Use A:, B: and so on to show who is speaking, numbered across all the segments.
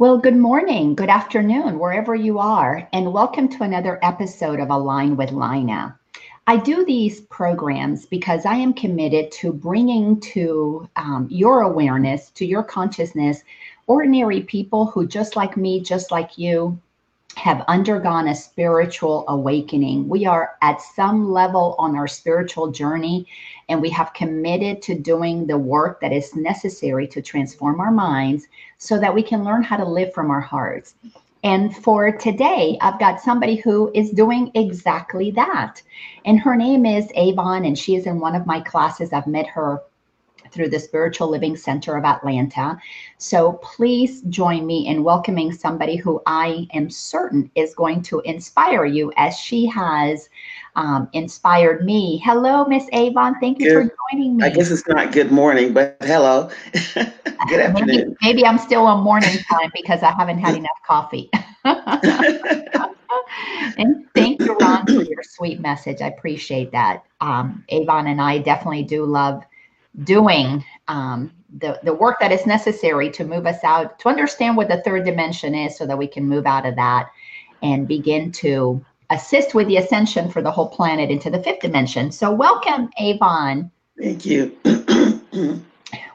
A: Well, good morning, good afternoon, wherever you are, and welcome to another episode of Align with Lina. I do these programs because I am committed to bringing to um, your awareness, to your consciousness, ordinary people who, just like me, just like you, have undergone a spiritual awakening. We are at some level on our spiritual journey, and we have committed to doing the work that is necessary to transform our minds so that we can learn how to live from our hearts. And for today, I've got somebody who is doing exactly that. And her name is Avon, and she is in one of my classes. I've met her through the Spiritual Living Center of Atlanta. So please join me in welcoming somebody who I am certain is going to inspire you as she has um, inspired me. Hello, Miss Avon. Thank you good. for joining me.
B: I guess it's not good morning, but hello. good
A: afternoon. Maybe, maybe I'm still on morning time because I haven't had enough coffee. and thank you, Ron, for your sweet message. I appreciate that. Um, Avon and I definitely do love doing um, the, the work that is necessary to move us out, to understand what the third dimension is so that we can move out of that and begin to assist with the ascension for the whole planet into the fifth dimension. So, welcome, Avon.
B: Thank you.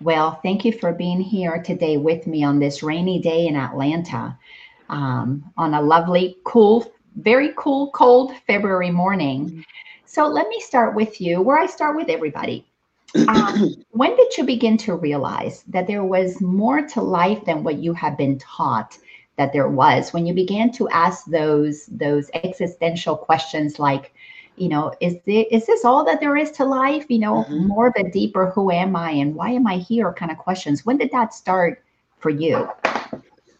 A: well, thank you for being here today with me on this rainy day in Atlanta um, on a lovely, cool, very cool, cold February morning. So, let me start with you, where I start with everybody. Um, when did you begin to realize that there was more to life than what you had been taught that there was? When you began to ask those those existential questions like, you know, is this, is this all that there is to life? You know, mm-hmm. more of a deeper who am I and why am I here kind of questions. When did that start for you?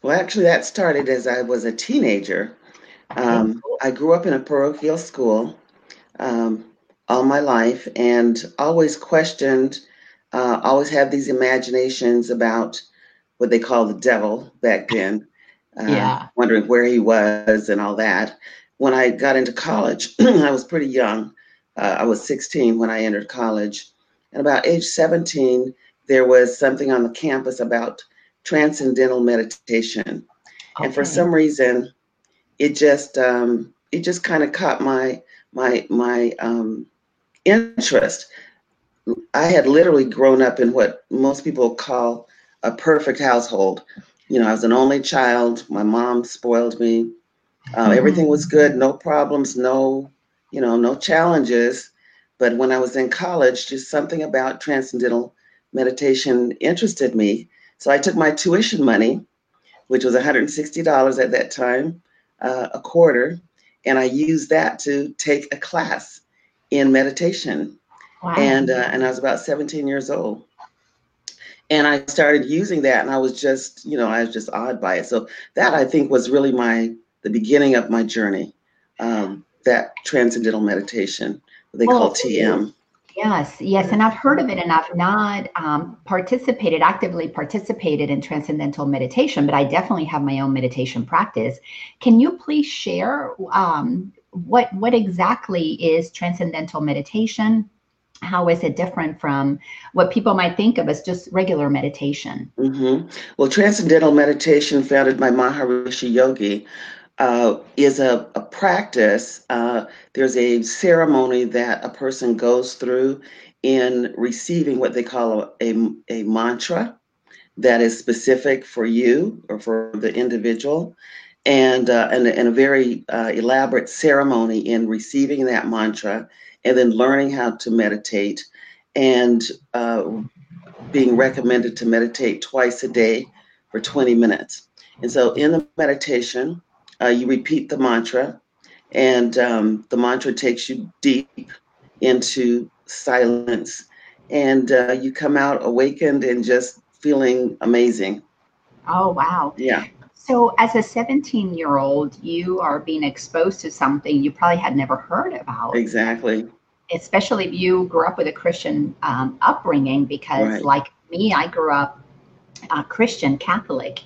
B: Well, actually, that started as I was a teenager. Um, I grew up in a parochial school. Um, all my life and always questioned, uh, always had these imaginations about what they call the devil back then. Uh, yeah. Wondering where he was and all that. When I got into college, I was pretty young. Uh, I was 16 when I entered college. And about age 17, there was something on the campus about transcendental meditation. Okay. And for some reason, it just um, it just kind of caught my my my um, interest. I had literally grown up in what most people call a perfect household. You know, I was an only child. My mom spoiled me. Uh. Everything was good, no problems, no, you know, no challenges. But when I was in college, just something about transcendental meditation interested me. So I took my tuition money, which was $160 at that time, uh, a quarter, and I used that to take a class in meditation. Wow. And uh, and I was about 17 years old. And I started using that and I was just, you know, I was just awed by it. So that I think was really my the beginning of my journey. Um, that transcendental meditation, they call TM.
A: Yes, yes, and I've heard of it, and I've not um, participated actively participated in transcendental meditation, but I definitely have my own meditation practice. Can you please share um, what what exactly is transcendental meditation? How is it different from what people might think of as just regular meditation?
B: Mm-hmm. Well, transcendental meditation, founded by Maharishi Yogi, uh, is a, a practice. Uh, there's a ceremony that a person goes through in receiving what they call a, a, a mantra that is specific for you or for the individual and, uh, and, and, a very uh, elaborate ceremony in receiving that mantra and then learning how to meditate and uh, being recommended to meditate twice a day for 20 minutes. And so in the meditation, uh, you repeat the mantra, and um, the mantra takes you deep into silence, and uh, you come out awakened and just feeling amazing.
A: Oh, wow.
B: Yeah.
A: So, as a 17 year old, you are being exposed to something you probably had never heard about.
B: Exactly.
A: Especially if you grew up with a Christian um, upbringing, because, right. like me, I grew up uh, Christian Catholic.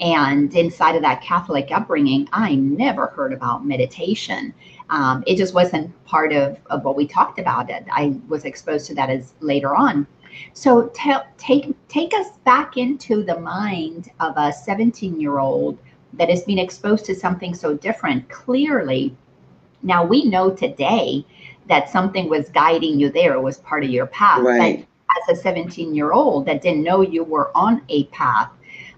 A: And inside of that Catholic upbringing, I never heard about meditation. Um, it just wasn't part of, of what we talked about. I was exposed to that as later on. So tell, take take us back into the mind of a 17 year old that has been exposed to something so different. Clearly, now we know today that something was guiding you there, it was part of your path.
B: Right.
A: But as a 17 year old that didn't know you were on a path,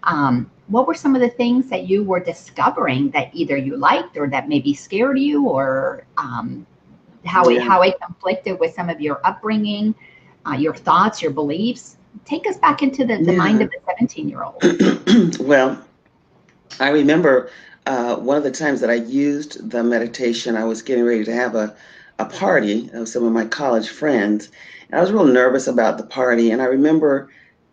A: um, what were some of the things that you were discovering that either you liked or that maybe scared you or um, how yeah. it how it conflicted with some of your upbringing, uh, your thoughts, your beliefs? Take us back into the, the yeah. mind of the 17 year
B: old. well, I remember uh, one of the times that I used the meditation, I was getting ready to have a, a party of some of my college friends. And I was real nervous about the party. And I remember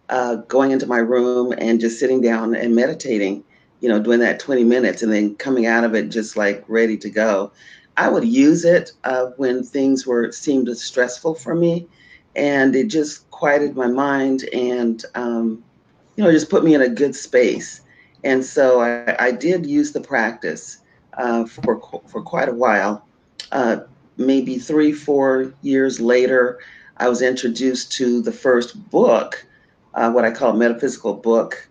B: uh, going into my room and just sitting down and meditating, you know, doing that 20 minutes and then coming out of it just like ready to go. I would use it uh, when things were seemed stressful for me, and it just quieted my mind and um, you know just put me in a good space. And so I, I did use the practice uh, for for quite a while. Uh, maybe three, four years later, I was introduced to the first book uh, what I call a metaphysical book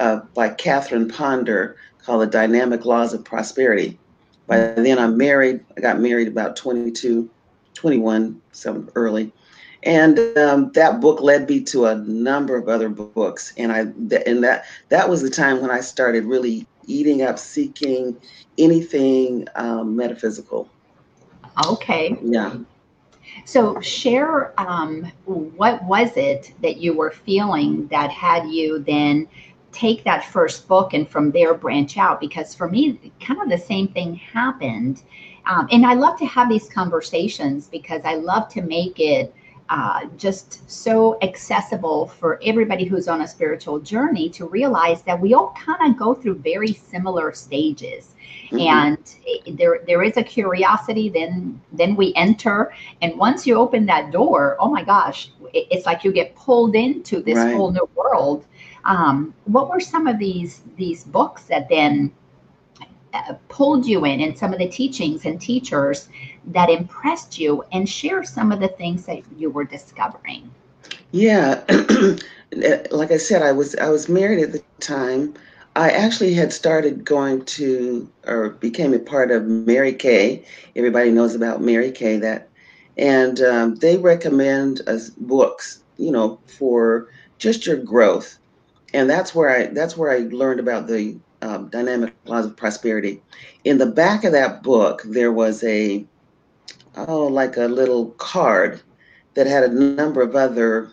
B: uh, by Catherine Ponder called The Dynamic Laws of Prosperity. By then, I'm married. I got married about 22, 21, some early. And um, that book led me to a number of other books, and I and that that was the time when I started really eating up, seeking anything um, metaphysical.
A: Okay.
B: Yeah.
A: So, share um, what was it that you were feeling that had you then take that first book and from there branch out? Because for me, kind of the same thing happened. Um, and I love to have these conversations because I love to make it uh, just so accessible for everybody who's on a spiritual journey to realize that we all kind of go through very similar stages. Mm-hmm. And there, there is a curiosity. Then, then we enter, and once you open that door, oh my gosh, it's like you get pulled into this right. whole new world. Um, what were some of these these books that then uh, pulled you in, and some of the teachings and teachers that impressed you, and share some of the things that you were discovering?
B: Yeah, like I said, I was I was married at the time. I actually had started going to or became a part of Mary Kay. Everybody knows about Mary Kay that, and um, they recommend us books, you know, for just your growth, and that's where I that's where I learned about the um, dynamic laws of prosperity. In the back of that book, there was a oh like a little card that had a number of other.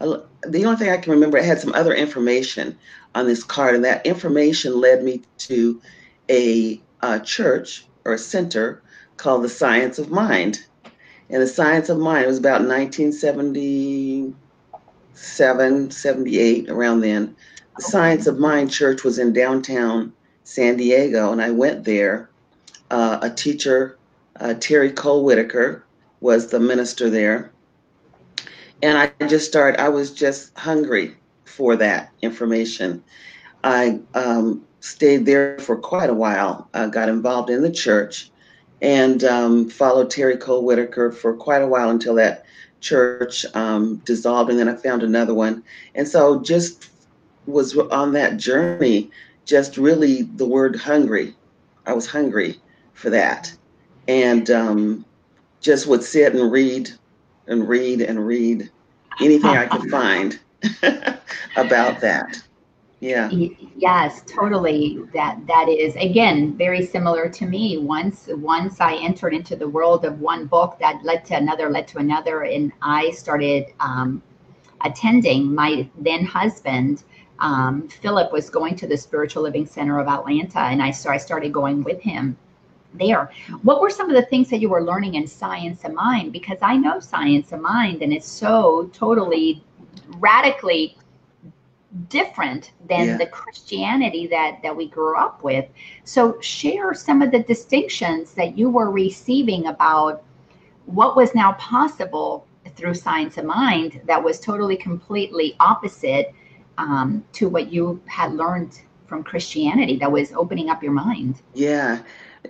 B: Uh, the only thing I can remember, it had some other information on this card, and that information led me to a, a church or a center called the Science of Mind. And the Science of Mind was about 1977, 78, around then. The Science of Mind Church was in downtown San Diego, and I went there. Uh, a teacher, uh, Terry Cole Whittaker, was the minister there. And I just started, I was just hungry for that information. I um, stayed there for quite a while, got involved in the church, and um, followed Terry Cole Whittaker for quite a while until that church um, dissolved, and then I found another one. And so just was on that journey, just really the word hungry. I was hungry for that. And um, just would sit and read and read and read anything I could find about that. Yeah.
A: Yes, totally. That that is again very similar to me. Once once I entered into the world of one book that led to another, led to another, and I started um, attending. My then husband, um, Philip, was going to the Spiritual Living Center of Atlanta, and I so I started going with him there. What were some of the things that you were learning in Science of Mind? Because I know Science of Mind, and it's so totally radically different than yeah. the Christianity that that we grew up with. So share some of the distinctions that you were receiving about what was now possible through Science of Mind that was totally completely opposite um, to what you had learned from Christianity that was opening up your mind.
B: Yeah,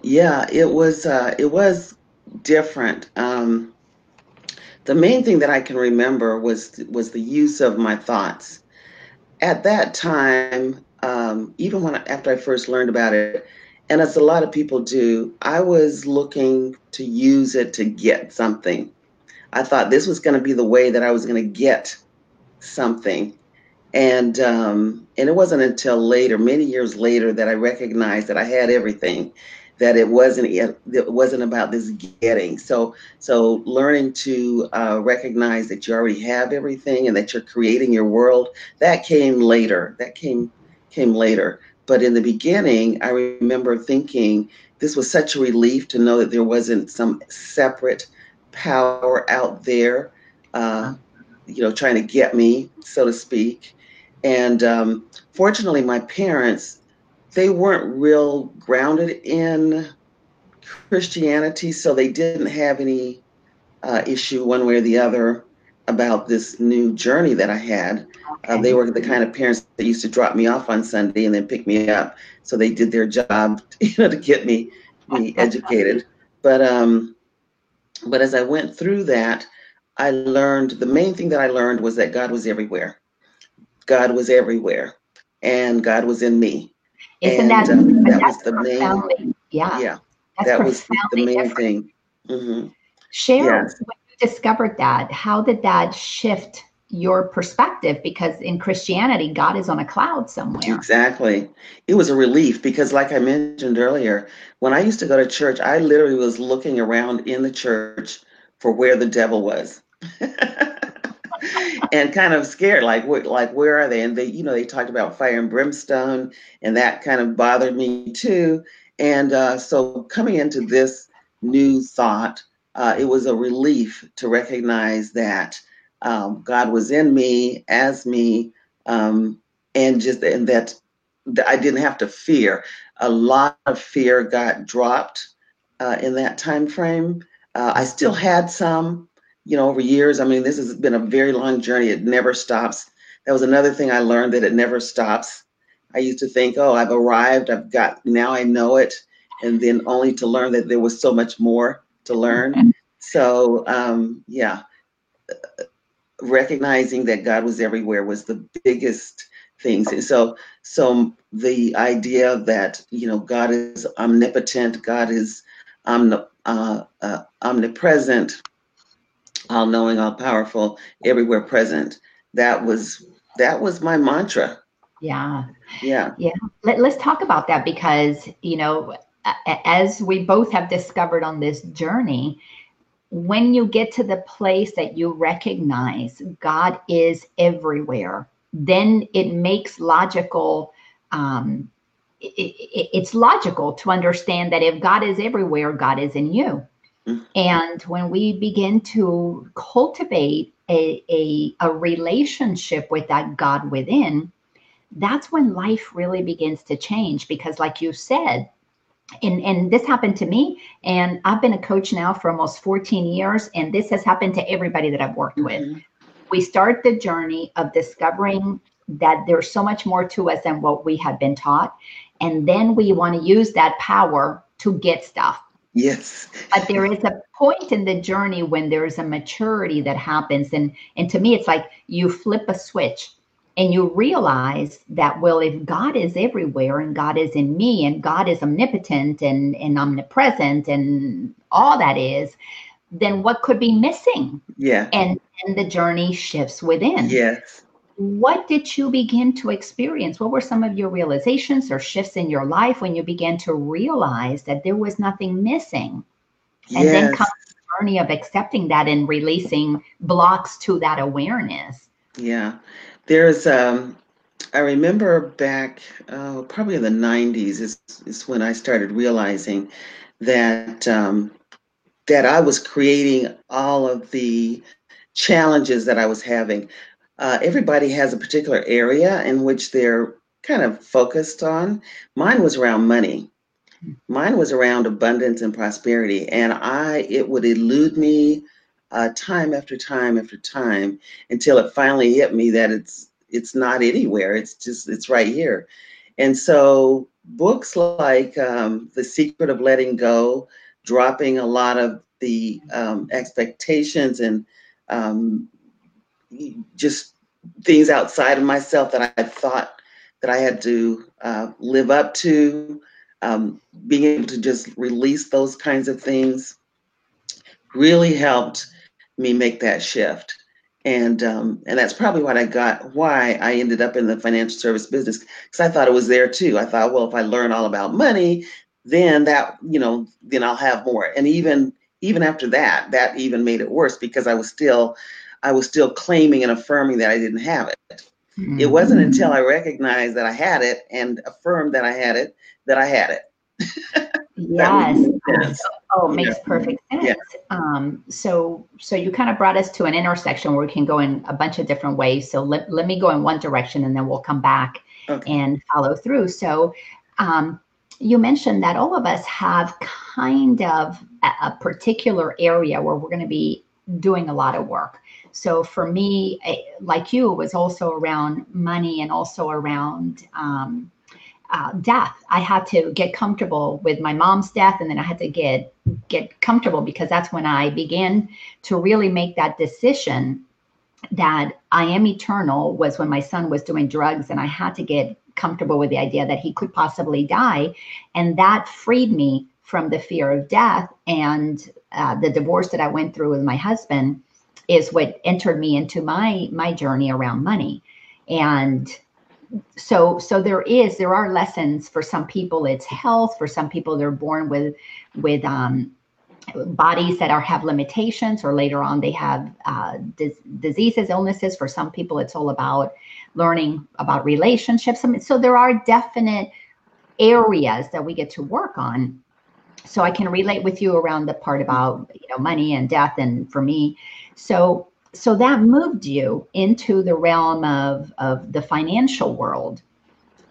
B: yeah, it was uh, it was different. Um, the main thing that I can remember was was the use of my thoughts. At that time, um, even when after I first learned about it, and as a lot of people do, I was looking to use it to get something. I thought this was going to be the way that I was going to get something, and um, and it wasn't until later, many years later, that I recognized that I had everything, that it wasn't it wasn't about this getting. So so learning to uh, recognize that you already have everything and that you're creating your world that came later. That came came later. But in the beginning, I remember thinking this was such a relief to know that there wasn't some separate power out there, uh, you know, trying to get me, so to speak. And um, fortunately, my parents they weren't real grounded in Christianity, so they didn't have any uh, issue one way or the other about this new journey that I had. Okay. Uh, they were the kind of parents that used to drop me off on Sunday and then pick me up, so they did their job, you know, to get me me educated. But um, but as I went through that, I learned the main thing that I learned was that God was everywhere. God was everywhere, and God was in me.
A: Isn't that, uh, that was the main?
B: Yeah, yeah, that was the main different. thing.
A: Mm-hmm. Share yes. when you discovered that. How did that shift your perspective? Because in Christianity, God is on a cloud somewhere.
B: Exactly. It was a relief because, like I mentioned earlier, when I used to go to church, I literally was looking around in the church for where the devil was. and kind of scared, like like where are they? And they, you know, they talked about fire and brimstone, and that kind of bothered me too. And uh, so coming into this new thought, uh, it was a relief to recognize that um, God was in me, as me, um, and just and that, that I didn't have to fear. A lot of fear got dropped uh, in that time frame. Uh, I still had some, you know, over years. I mean, this has been a very long journey. It never stops. That was another thing I learned that it never stops. I used to think, oh, I've arrived, I've got, now I know it. And then only to learn that there was so much more to learn. So, um, yeah, recognizing that God was everywhere was the biggest things. And so, so the idea that, you know, God is omnipotent, God is omni- uh, uh, omnipresent, all knowing, all powerful, everywhere present. That was that was my mantra.
A: Yeah.
B: Yeah.
A: Yeah. Let, let's talk about that because, you know, as we both have discovered on this journey, when you get to the place that you recognize God is everywhere, then it makes logical um, it, it, it's logical to understand that if God is everywhere, God is in you. And when we begin to cultivate a, a, a relationship with that God within, that's when life really begins to change. Because, like you said, and, and this happened to me, and I've been a coach now for almost 14 years, and this has happened to everybody that I've worked mm-hmm. with. We start the journey of discovering that there's so much more to us than what we have been taught. And then we want to use that power to get stuff
B: Yes.
A: but there is a point in the journey when there's a maturity that happens. And, and to me, it's like you flip a switch and you realize that, well, if God is everywhere and God is in me and God is omnipotent and, and omnipresent and all that is, then what could be missing?
B: Yeah.
A: And, and the journey shifts within.
B: Yes
A: what did you begin to experience? What were some of your realizations or shifts in your life when you began to realize that there was nothing missing? And yes. then comes the journey of accepting that and releasing blocks to that awareness.
B: Yeah. There's um I remember back uh, probably in the 90s is, is when I started realizing that um, that I was creating all of the challenges that I was having uh, everybody has a particular area in which they're kind of focused on. Mine was around money. Mine was around abundance and prosperity, and I it would elude me uh, time after time after time until it finally hit me that it's it's not anywhere. It's just it's right here. And so books like um, The Secret of Letting Go, dropping a lot of the um, expectations and um, just things outside of myself that I thought that I had to uh, live up to. Um, being able to just release those kinds of things really helped me make that shift and um, and that's probably what I got why I ended up in the financial service business because I thought it was there too. I thought, well, if I learn all about money, then that you know, then I'll have more. And even even after that, that even made it worse because I was still I was still claiming and affirming that I didn't have it. Mm-hmm. It wasn't until I recognized that I had it and affirmed that I had it that I had it.
A: yes. Oh, it makes yeah. perfect sense. Yeah. Um, so, so you kind of brought us to an intersection where we can go in a bunch of different ways. So let, let me go in one direction and then we'll come back okay. and follow through. So, um, you mentioned that all of us have kind of a, a particular area where we're going to be doing a lot of work. So for me, like you, it was also around money and also around um, uh, death. I had to get comfortable with my mom's death, and then I had to get get comfortable because that's when I began to really make that decision that I am eternal. Was when my son was doing drugs, and I had to get comfortable with the idea that he could possibly die, and that freed me from the fear of death. And uh, the divorce that I went through with my husband is what entered me into my my journey around money, and so so there is there are lessons for some people. It's health. For some people they're born with with um, bodies that are have limitations or later on they have uh, dis- diseases illnesses. For some people it's all about learning about relationships. I mean, so there are definite areas that we get to work on so i can relate with you around the part about you know money and death and for me. So so that moved you into the realm of of the financial world.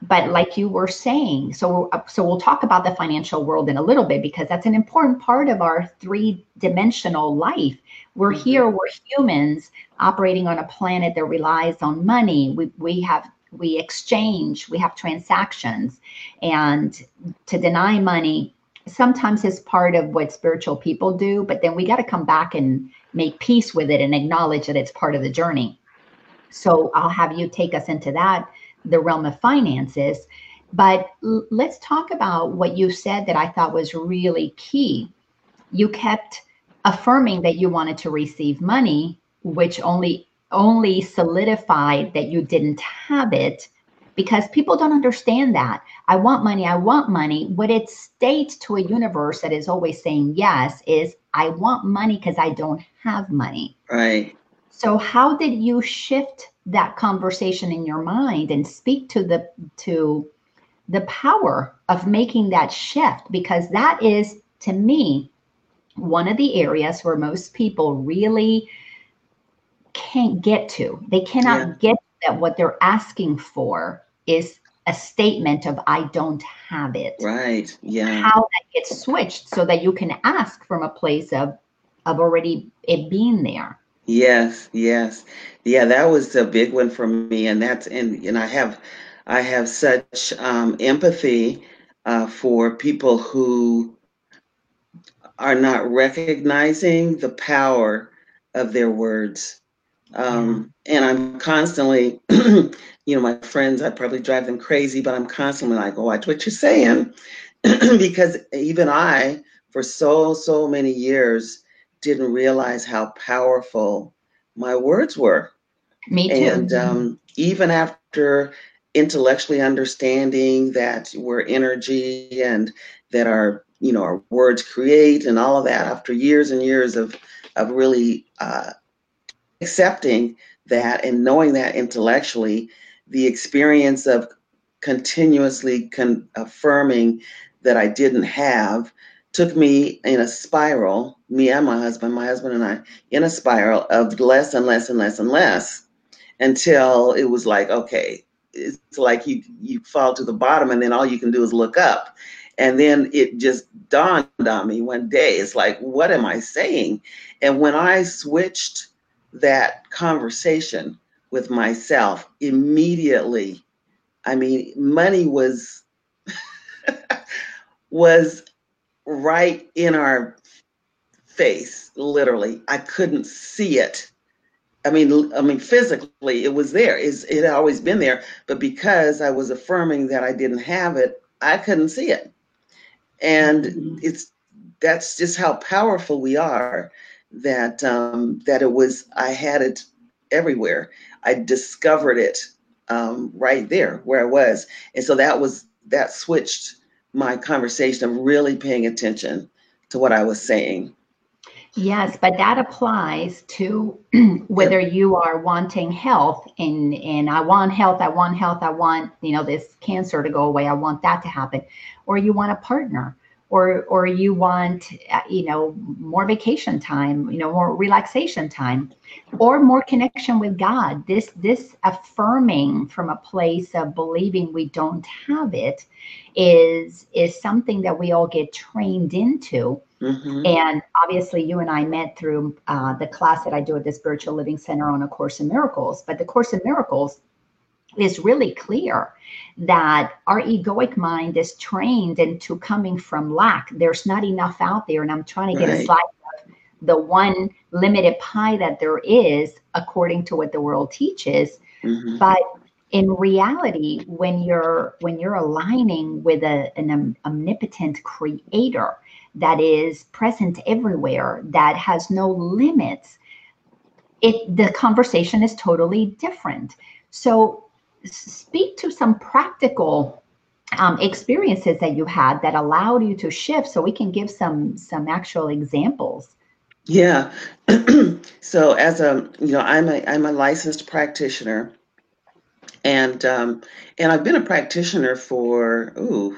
A: But like you were saying so so we'll talk about the financial world in a little bit because that's an important part of our three dimensional life. We're mm-hmm. here we're humans operating on a planet that relies on money. We, we have we exchange we have transactions. And to deny money sometimes is part of what spiritual people do but then we got to come back and make peace with it and acknowledge that it's part of the journey. So I'll have you take us into that, the realm of finances. But l- let's talk about what you said that I thought was really key. You kept affirming that you wanted to receive money, which only only solidified that you didn't have it because people don't understand that. I want money, I want money. What it states to a universe that is always saying yes is I want money because I don't have money.
B: Right.
A: So how did you shift that conversation in your mind and speak to the to the power of making that shift because that is to me one of the areas where most people really can't get to. They cannot yeah. get that what they're asking for is a statement of I don't have it.
B: Right. Yeah.
A: How that gets switched so that you can ask from a place of of already it being there.
B: Yes, yes. Yeah, that was a big one for me. And that's and and I have I have such um, empathy uh, for people who are not recognizing the power of their words. Um, and I'm constantly you know, my friends, I'd probably drive them crazy, but I'm constantly like, oh, watch what you're saying. because even I, for so, so many years, didn't realize how powerful my words were.
A: Me too.
B: And um, even after intellectually understanding that we're energy and that our, you know, our words create and all of that, after years and years of, of really uh, accepting that and knowing that intellectually, the experience of continuously con- affirming that I didn't have took me in a spiral, me and my husband, my husband and I, in a spiral of less and less and less and less until it was like, okay, it's like you you fall to the bottom and then all you can do is look up. And then it just dawned on me one day. It's like, what am I saying? And when I switched that conversation with myself immediately. I mean, money was was right in our face, literally. I couldn't see it, I mean, I mean, physically, it was there. It's, it had always been there, but because I was affirming that I didn't have it, I couldn't see it. And mm-hmm. it's that's just how powerful we are. That um, that it was. I had it everywhere. I discovered it um, right there where I was, and so that was that switched my conversation of really paying attention to what I was saying.
A: Yes, but that applies to whether you are wanting health and and I want health, I want health, I want, you know, this cancer to go away, I want that to happen, or you want a partner, or or you want uh, you know more vacation time, you know, more relaxation time, or more connection with God. This this affirming from a place of believing we don't have it is is something that we all get trained into Mm-hmm. And obviously, you and I met through uh, the class that I do at the Spiritual Living Center on A Course in Miracles. But the Course in Miracles is really clear that our egoic mind is trained into coming from lack. There's not enough out there, and I'm trying to get right. a slice of the one limited pie that there is, according to what the world teaches. Mm-hmm. But in reality, when you're when you're aligning with a, an omnipotent creator, that is present everywhere, that has no limits, it the conversation is totally different. So speak to some practical um, experiences that you had that allowed you to shift so we can give some some actual examples.
B: Yeah. So as a you know i'm a i'm a licensed practitioner and um and i've been a practitioner for ooh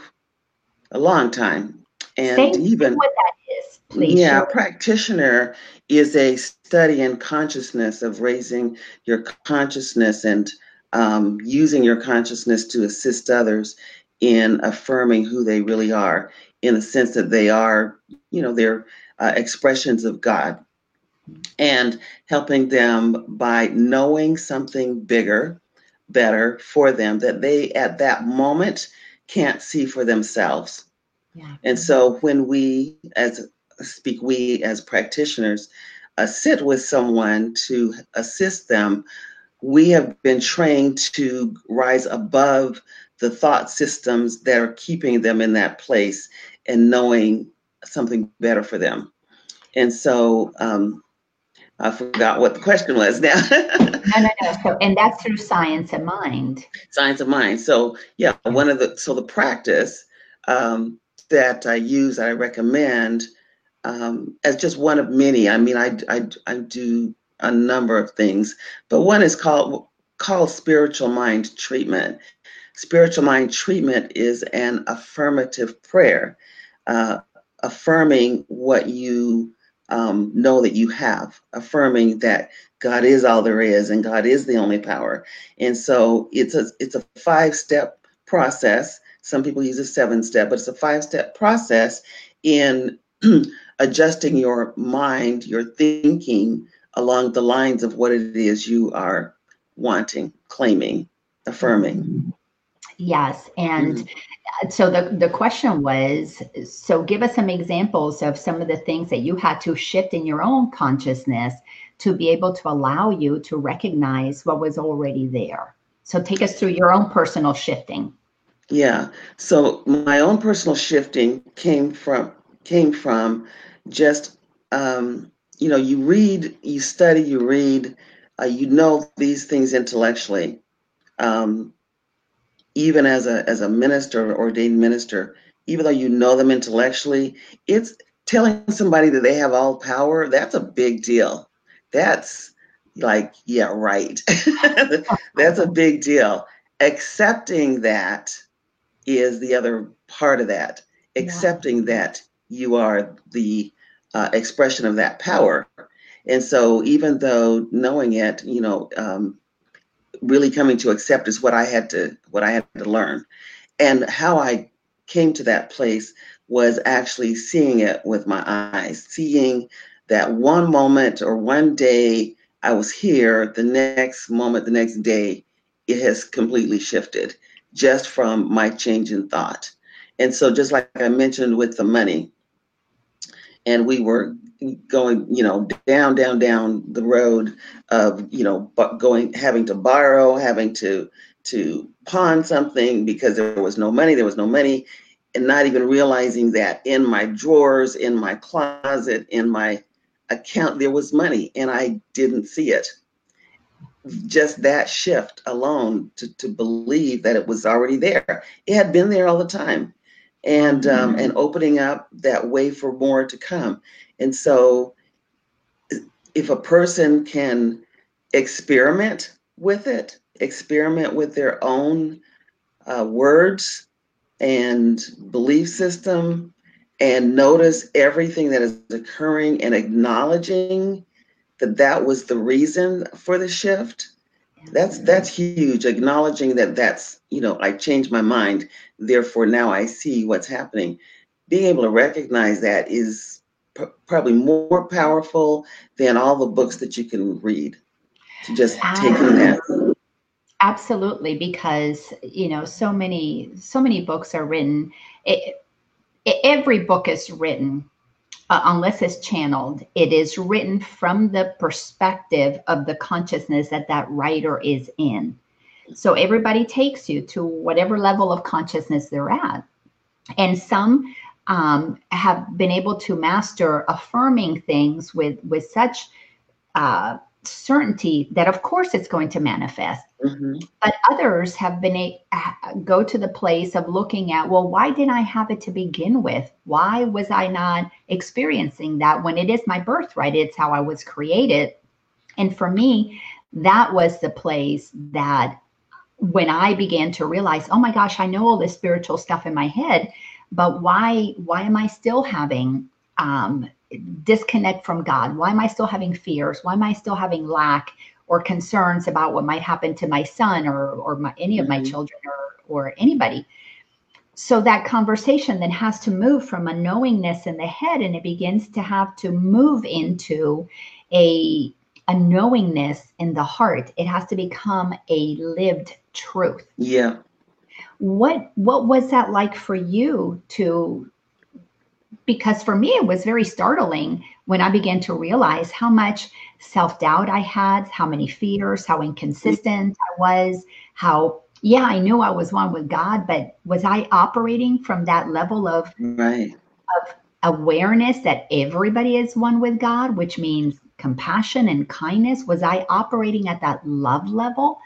B: a long time. And
A: Thank even what that. Is, please.
B: Yeah, practitioner is a study in consciousness of raising your consciousness and um, using your consciousness to assist others in affirming who they really are, in the sense that they are, you know, they're uh, expressions of God, and helping them by knowing something bigger, better for them that they at that moment can't see for themselves. And so when we, as speak we as practitioners, uh, sit with someone to assist them, we have been trained to rise above the thought systems that are keeping them in that place and knowing something better for them. And so um, I forgot what the question was now.
A: no, no, no. So, and that's through science of mind.
B: Science of mind. So, yeah, one of the so the practice um, that I use, I recommend um, as just one of many. I mean, I, I, I do a number of things, but one is called called spiritual mind treatment. Spiritual mind treatment is an affirmative prayer, uh, affirming what you um, know that you have, affirming that God is all there is and God is the only power. And so it's a it's a five step process some people use a seven step, but it's a five step process in adjusting your mind, your thinking along the lines of what it is you are wanting, claiming, affirming.
A: Yes. And mm-hmm. so the, the question was so give us some examples of some of the things that you had to shift in your own consciousness to be able to allow you to recognize what was already there. So take us through your own personal shifting.
B: Yeah. So my own personal shifting came from came from just um, you know you read, you study, you read, uh, you know these things intellectually. Um, even as a as a minister, ordained minister, even though you know them intellectually, it's telling somebody that they have all power. That's a big deal. That's like yeah, right. that's a big deal. Accepting that is the other part of that, accepting yeah. that you are the uh, expression of that power. And so, even though knowing it, you know, um, really coming to accept is what I had to what I had to learn, and how I came to that place was actually seeing it with my eyes, seeing that one moment or one day I was here, the next moment, the next day, it has completely shifted just from my change in thought. And so, just like I mentioned with the money, and we were going, you know, down, down, down the road of, you know, going, having to borrow, having to to pawn something because there was no money, there was no money, and not even realizing that in my drawers, in my closet, in my account, there was money, and I didn't see it. Just that shift alone to, to believe that it was already there. It had been there all the time and um, mm-hmm. and opening up that way for more to come. And so, if a person can experiment with it, experiment with their own uh, words and belief system, and notice everything that is occurring and acknowledging that that was the reason for the shift that's that's huge acknowledging that that's you know i changed my mind therefore now i see what's happening. Being able to recognize that is p- probably more powerful than all the books that you can read to just taking that.
A: Absolutely because you know so many so many books are written it, it, every book is written uh, unless it's channeled, it is written from the perspective of the consciousness that that writer is in. So everybody takes you to whatever level of consciousness they're at. And some um, have been able to master affirming things with, with such uh, certainty that of course it's going to manifest. Mm-hmm. but others have been a go to the place of looking at well why didn't i have it to begin with? Why was i not experiencing that when it is my birthright? It's how i was created. And for me that was the place that when i began to realize oh my gosh i know all this spiritual stuff in my head but why why am i still having um, disconnect from God? Why am I still having fears? Why am I still having lack or concerns about what might happen to my son or or my, any of my mm-hmm. children or or anybody? So that conversation then has to move from a knowingness in the head and it begins to have to move into a a knowingness in the heart. It has to become a lived truth.
B: Yeah.
A: What what was that like for you to because for me, it was very startling when I began to realize how much self doubt I had, how many fears, how inconsistent I was, how, yeah, I knew I was one with God, but was I operating from that level of,
B: right.
A: of awareness that everybody is one with God, which means compassion and kindness? Was I operating at that love level?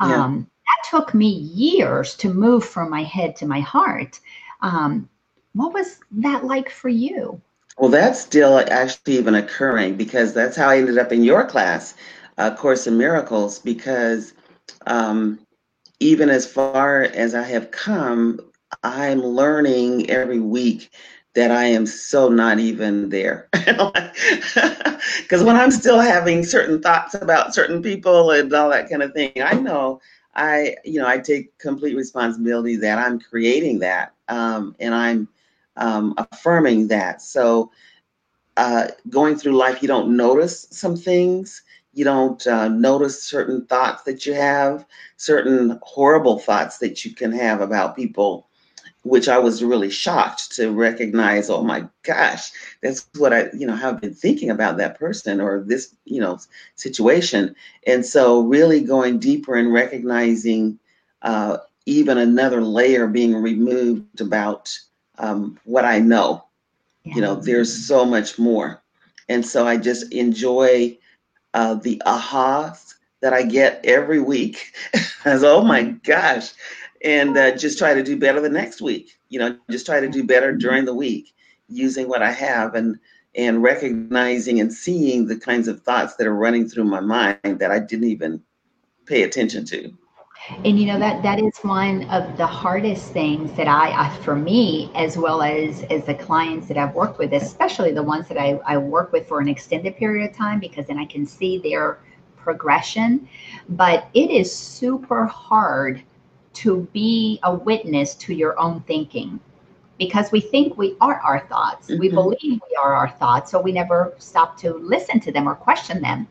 A: Yeah. Um, that took me years to move from my head to my heart. Um, what was that like for you?
B: Well, that's still actually even occurring because that's how I ended up in your class, uh, Course in Miracles, because um, even as far as I have come, I'm learning every week that I am so not even there. Because when I'm still having certain thoughts about certain people and all that kind of thing, I know I, you know, I take complete responsibility that I'm creating that. Um, and I'm um, affirming that. So, uh, going through life, you don't notice some things. You don't uh, notice certain thoughts that you have, certain horrible thoughts that you can have about people, which I was really shocked to recognize. Oh my gosh, that's what I, you know, have been thinking about that person or this, you know, situation. And so, really going deeper and recognizing uh, even another layer being removed about um, what I know. Yeah. You know, there's so much more. And so I just enjoy uh, the ahas that I get every week as, oh my gosh, and uh, just try to do better the next week. You know, just try to do better during the week using what I have and and recognizing and seeing the kinds of thoughts that are running through my mind that I didn't even pay attention to
A: and you know that that is one of the hardest things that I, I, for me as well as as the clients that i've worked with especially the ones that I, I work with for an extended period of time because then i can see their progression. But it is super hard to be a witness to your own thinking because we think we are our thoughts. Mm-hmm. we believe we are our thoughts so we never stop to listen to them or question them.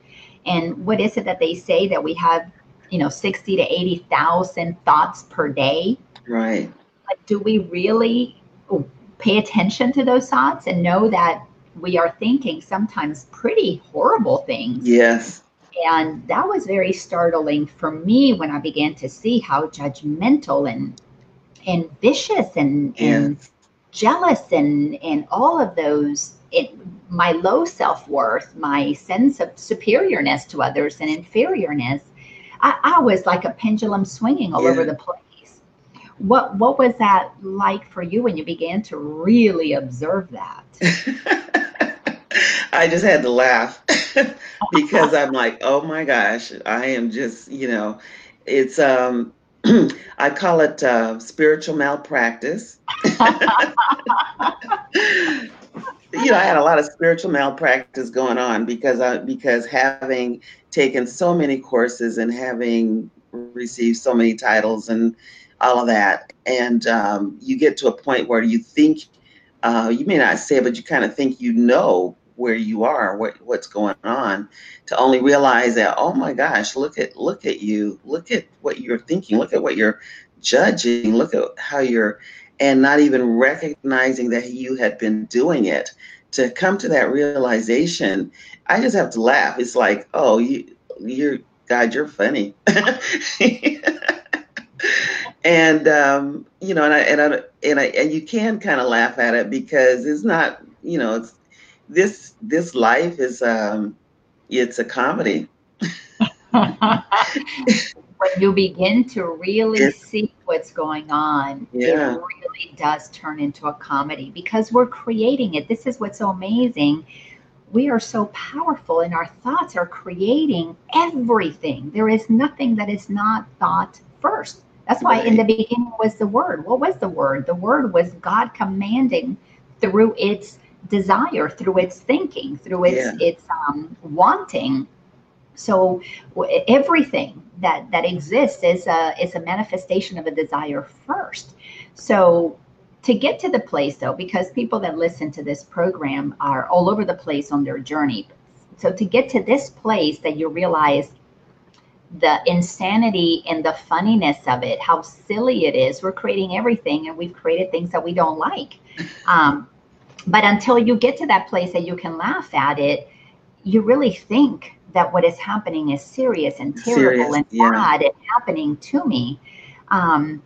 A: And what is it that they say that we have you know 60 to 80,000 thoughts per day.
B: Right.
A: Like do we really pay attention to those thoughts and know that we are thinking sometimes pretty horrible things.
B: Yes.
A: And that was very startling for me when I began to see how judgmental and and vicious and, yes. and jealous and and all of those it, my low self-worth my sense of superiorness to others and inferiorness i, I was like a pendulum swinging all yeah. over the place what what was that like for you when you began to really observe that
B: i just had to laugh because i'm like oh my gosh i am just you know it's um I call it uh, spiritual malpractice. you know, I had a lot of spiritual malpractice going on because I, because having taken so many courses and having received so many titles and all of that, and um, you get to a point where you think uh, you may not say, but you kind of think you know where you are, what what's going on, to only realize that oh my gosh, look at look at you, look at what you're thinking, look at what you're judging, look at how you're, and not even recognizing that you had been doing it. To come to that realization, I just have to laugh. It's like, oh, you, you're God, you're funny. and um, you know, and I and I and I and you can kind of laugh at it because it's not, you know, it's this this life is um it's a comedy.
A: when you begin to really see what's going on, yeah. it really does turn into a comedy because we're creating it. This is what's so amazing. We are so powerful, and our thoughts are creating everything. There is nothing that is not thought first. That's why right. in the beginning was the word. What was the word? The word was God commanding through its desire through its thinking through its yeah. its um, wanting so everything that that exists is a is a manifestation of a desire first. So to get to the place though because people that listen to this program are all over the place on their journey so to get to this place that you realize the insanity and the funniness of it how silly it is we're creating everything and we've created things that we don't like. Um, but until you get to that place that you can laugh at it, you really think that what is happening is serious and terrible serious, and yeah. bad and happening to me. Um,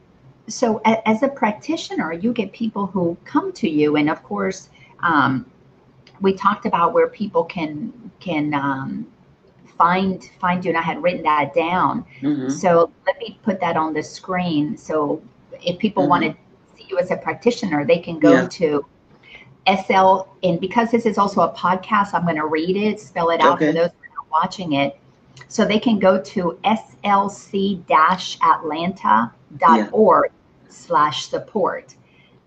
A: so a, as a practitioner, you get people who come to you, and of course, um, we talked about where people can can um, find find you, and I had written that down. Mm-hmm. So let me put that on the screen. So if people mm-hmm. want to see you as a practitioner, they can go yeah. to SL, and because this is also a podcast, I'm going to read it, spell it out okay. for those watching it. So they can go to slc-atlanta.org yeah. slash support.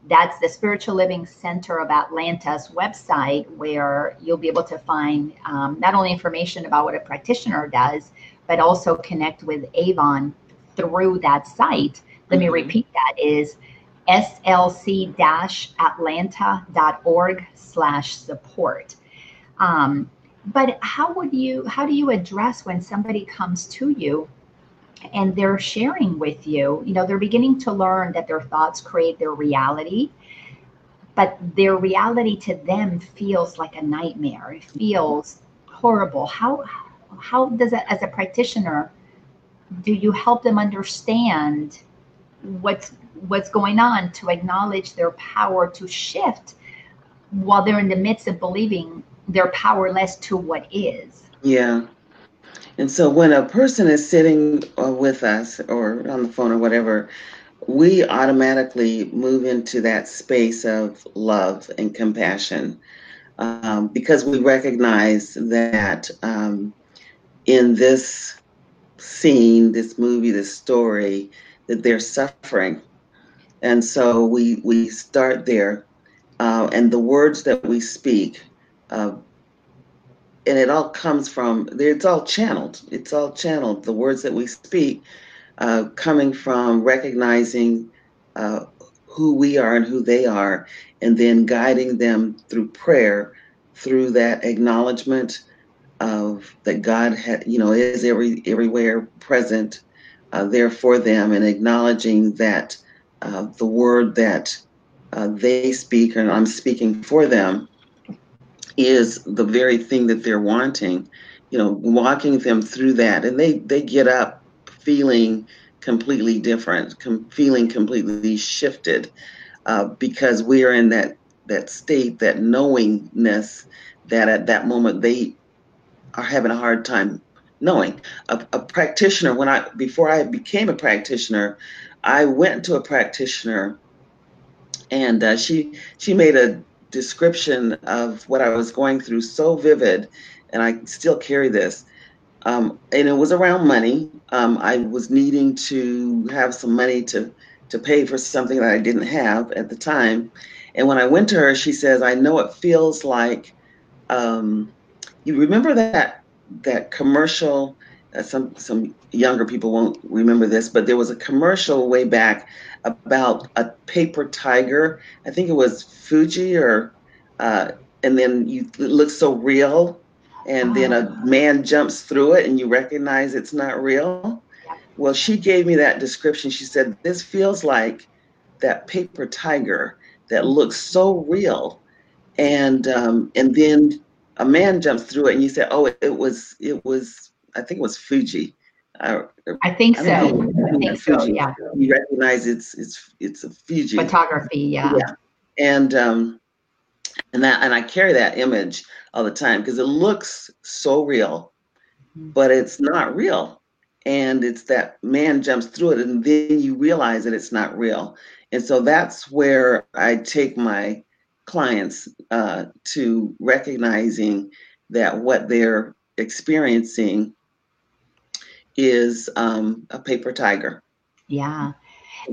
A: That's the Spiritual Living Center of Atlanta's website where you'll be able to find um, not only information about what a practitioner does, but also connect with Avon through that site. Let mm-hmm. me repeat that is slc-atlanta.org slash support. Um, but how would you, how do you address when somebody comes to you and they're sharing with you, you know, they're beginning to learn that their thoughts create their reality, but their reality to them feels like a nightmare. It feels horrible. How, how does it, as a practitioner, do you help them understand what's what's going on to acknowledge their power to shift while they're in the midst of believing they're powerless to what is.
B: Yeah. And so when a person is sitting uh, with us or on the phone or whatever, we automatically move into that space of love and compassion um, because we recognize that um, in this scene, this movie, this story, that they're suffering and so we we start there, uh, and the words that we speak, uh, and it all comes from it's all channeled. It's all channeled. The words that we speak, uh, coming from recognizing uh, who we are and who they are, and then guiding them through prayer, through that acknowledgement of that God had, you know, is every everywhere present uh, there for them, and acknowledging that uh, the word that uh, they speak and I'm speaking for them is the very thing that they're wanting you know walking them through that. And they they get up feeling completely different com- feeling completely shifted uh, because we are in that that state that knowingness that at that moment they are having a hard time knowing. A, a practitioner when i before i became a practitioner i went to a practitioner and uh, she she made a description of what I was going through so vivid, and I still carry this. Um, and it was around money. Um, I was needing to have some money to to pay for something that I didn't have at the time. And when I went to her, she says, "I know it feels like um, you remember that that commercial." Uh, some some younger people won't remember this, but there was a commercial way back about a paper tiger. I think it was Fuji or, uh, and then you it looks so real, and then a ah. man jumps through it and you recognize it's not real. Well, she gave me that description. She said, This feels like that paper tiger that looks so real. And um, and then a man jumps through it and you say, Oh, it, it was it was I think it was Fuji.
A: I, I think I so. I think so. Yeah.
B: You recognize it's it's it's a Fuji
A: photography. Yeah. Yeah.
B: And um, and that and I carry that image all the time because it looks so real, mm-hmm. but it's not real. And it's that man jumps through it, and then you realize that it's not real. And so that's where I take my clients uh, to recognizing that what they're experiencing is um, a paper tiger.
A: Yeah.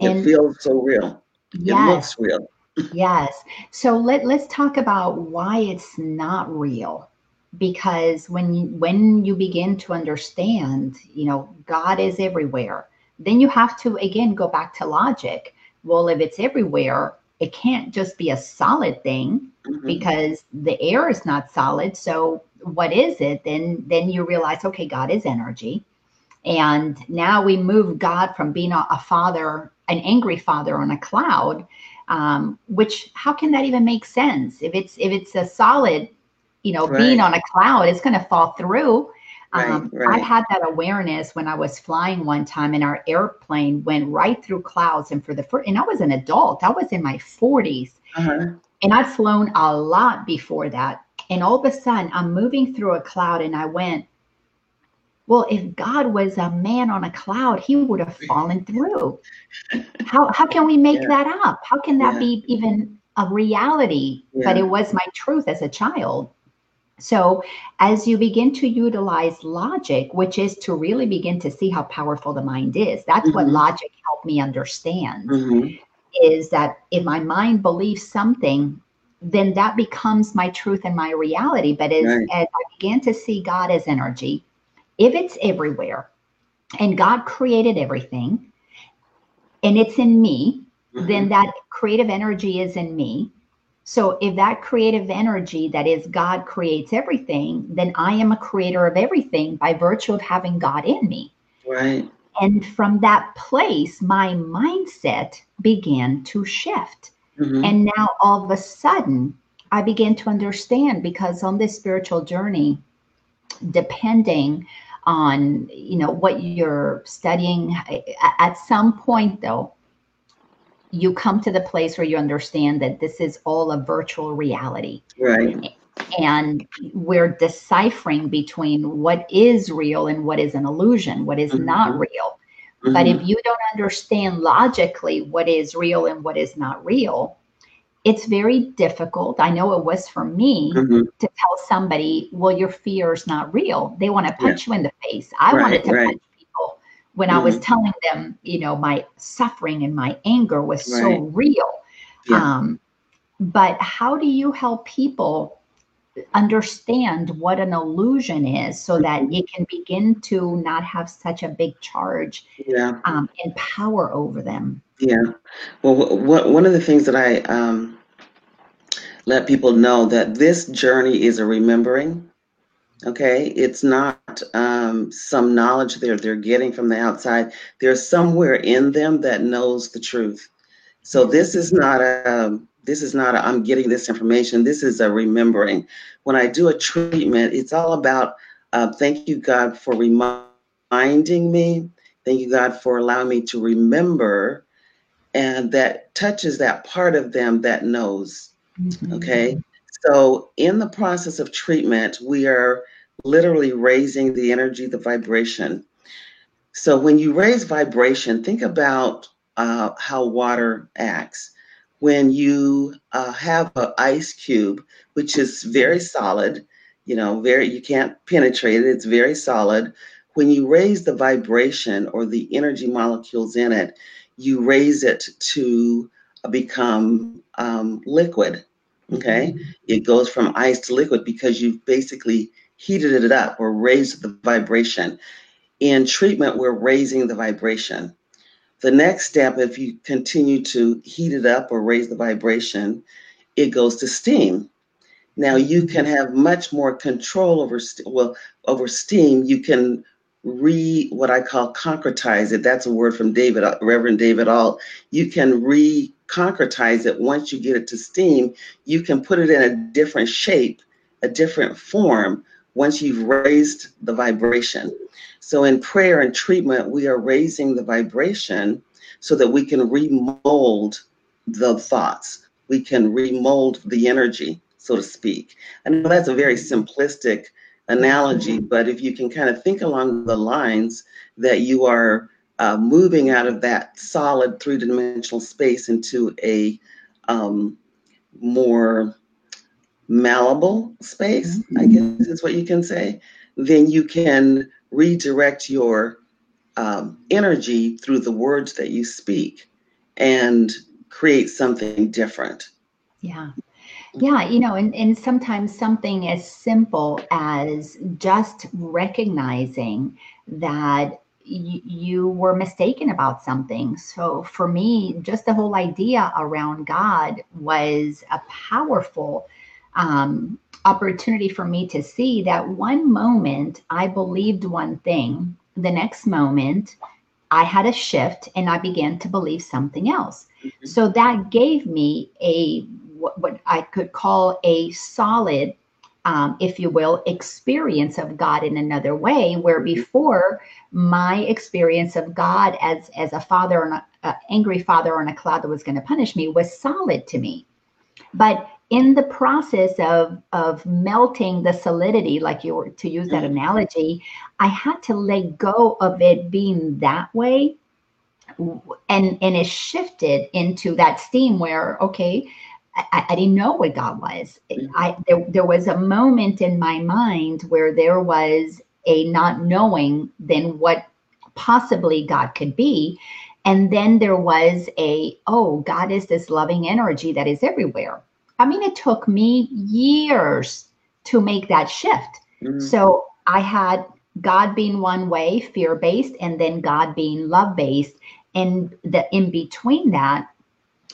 B: And it feels so real. Yes. It looks real.
A: yes. So let, let's talk about why it's not real. Because when you, when you begin to understand, you know, God is everywhere, then you have to again go back to logic. Well, if it's everywhere, it can't just be a solid thing mm-hmm. because the air is not solid. So what is it? Then then you realize, okay, God is energy. And now we move God from being a, a father, an angry father on a cloud, um, which how can that even make sense? If it's if it's a solid, you know, right. being on a cloud, it's going to fall through. Right, um, right. I had that awareness when I was flying one time, and our airplane went right through clouds. And for the first, and I was an adult, I was in my 40s, uh-huh. and I'd flown a lot before that. And all of a sudden, I'm moving through a cloud, and I went, well, if God was a man on a cloud, he would have fallen through. How how can we make yeah. that up? How can that yeah. be even a reality? Yeah. But it was my truth as a child. So, as you begin to utilize logic, which is to really begin to see how powerful the mind is, that's mm-hmm. what logic helped me understand. Mm-hmm. Is that if my mind believes something, then that becomes my truth and my reality. But as, right. as I began to see God as energy, if it's everywhere and God created everything and it's in me, mm-hmm. then that creative energy is in me. So if that creative energy that is God creates everything, then I am a creator of everything by virtue of having God in me.
B: Right.
A: And from that place, my mindset began to shift. Mm-hmm. And now all of a sudden, I began to understand because on this spiritual journey, depending on you know what you're studying at some point though you come to the place where you understand that this is all a virtual reality
B: right
A: and we're deciphering between what is real and what is an illusion what is mm-hmm. not real mm-hmm. but if you don't understand logically what is real and what is not real it's very difficult. I know it was for me mm-hmm. to tell somebody, well, your fear is not real. They want to punch yeah. you in the face. I right, wanted to right. punch people when mm-hmm. I was mm-hmm. telling them, you know, my suffering and my anger was right. so real. Yeah. Um, but how do you help people understand what an illusion is so that mm-hmm. it can begin to not have such a big charge
B: yeah.
A: um, and power over them?
B: Yeah. Well, what, one of the things that I um, let people know that this journey is a remembering. Okay, it's not um, some knowledge they're they're getting from the outside. There's somewhere in them that knows the truth. So this is not a This is not i am getting this information. This is a remembering. When I do a treatment, it's all about uh, thank you, God, for reminding me. Thank you, God, for allowing me to remember. And that touches that part of them that knows. Mm-hmm. Okay. So, in the process of treatment, we are literally raising the energy, the vibration. So, when you raise vibration, think about uh, how water acts. When you uh, have an ice cube, which is very solid, you know, very you can't penetrate it. It's very solid. When you raise the vibration or the energy molecules in it, you raise it to become um, liquid. Okay, mm-hmm. it goes from ice to liquid because you've basically heated it up or raised the vibration. In treatment, we're raising the vibration. The next step, if you continue to heat it up or raise the vibration, it goes to steam. Now you can have much more control over well over steam. You can re what I call concretize it. That's a word from David, uh, Reverend David Alt. You can re concretize it once you get it to steam. You can put it in a different shape, a different form once you've raised the vibration. So in prayer and treatment, we are raising the vibration so that we can remold the thoughts. We can remold the energy so to speak. I know that's a very simplistic analogy, mm-hmm. but if you can kind of think along the lines that you are uh, moving out of that solid three dimensional space into a um, more malleable space, mm-hmm. I guess is what you can say, then you can redirect your um, energy through the words that you speak and create something different.
A: Yeah. Yeah, you know, and, and sometimes something as simple as just recognizing that you were mistaken about something. So for me, just the whole idea around God was a powerful um, opportunity for me to see that one moment I believed one thing, the next moment I had a shift and I began to believe something else. Mm-hmm. So that gave me a what, what I could call a solid, um, if you will, experience of God in another way. Where mm-hmm. before my experience of God as as a father or an angry father on a cloud that was going to punish me was solid to me, but in the process of of melting the solidity like you were to use that mm-hmm. analogy i had to let go of it being that way and and it shifted into that steam where okay I, I, didn't know what God was. Mm-hmm. I there, there was a moment in my mind where there was a not knowing then what possibly God could be. And then there was a, oh, God is this loving energy that is everywhere. I mean, it took me years to make that shift. Mm-hmm. So I had God being one way, fear based, and then God being love based. And the in between that,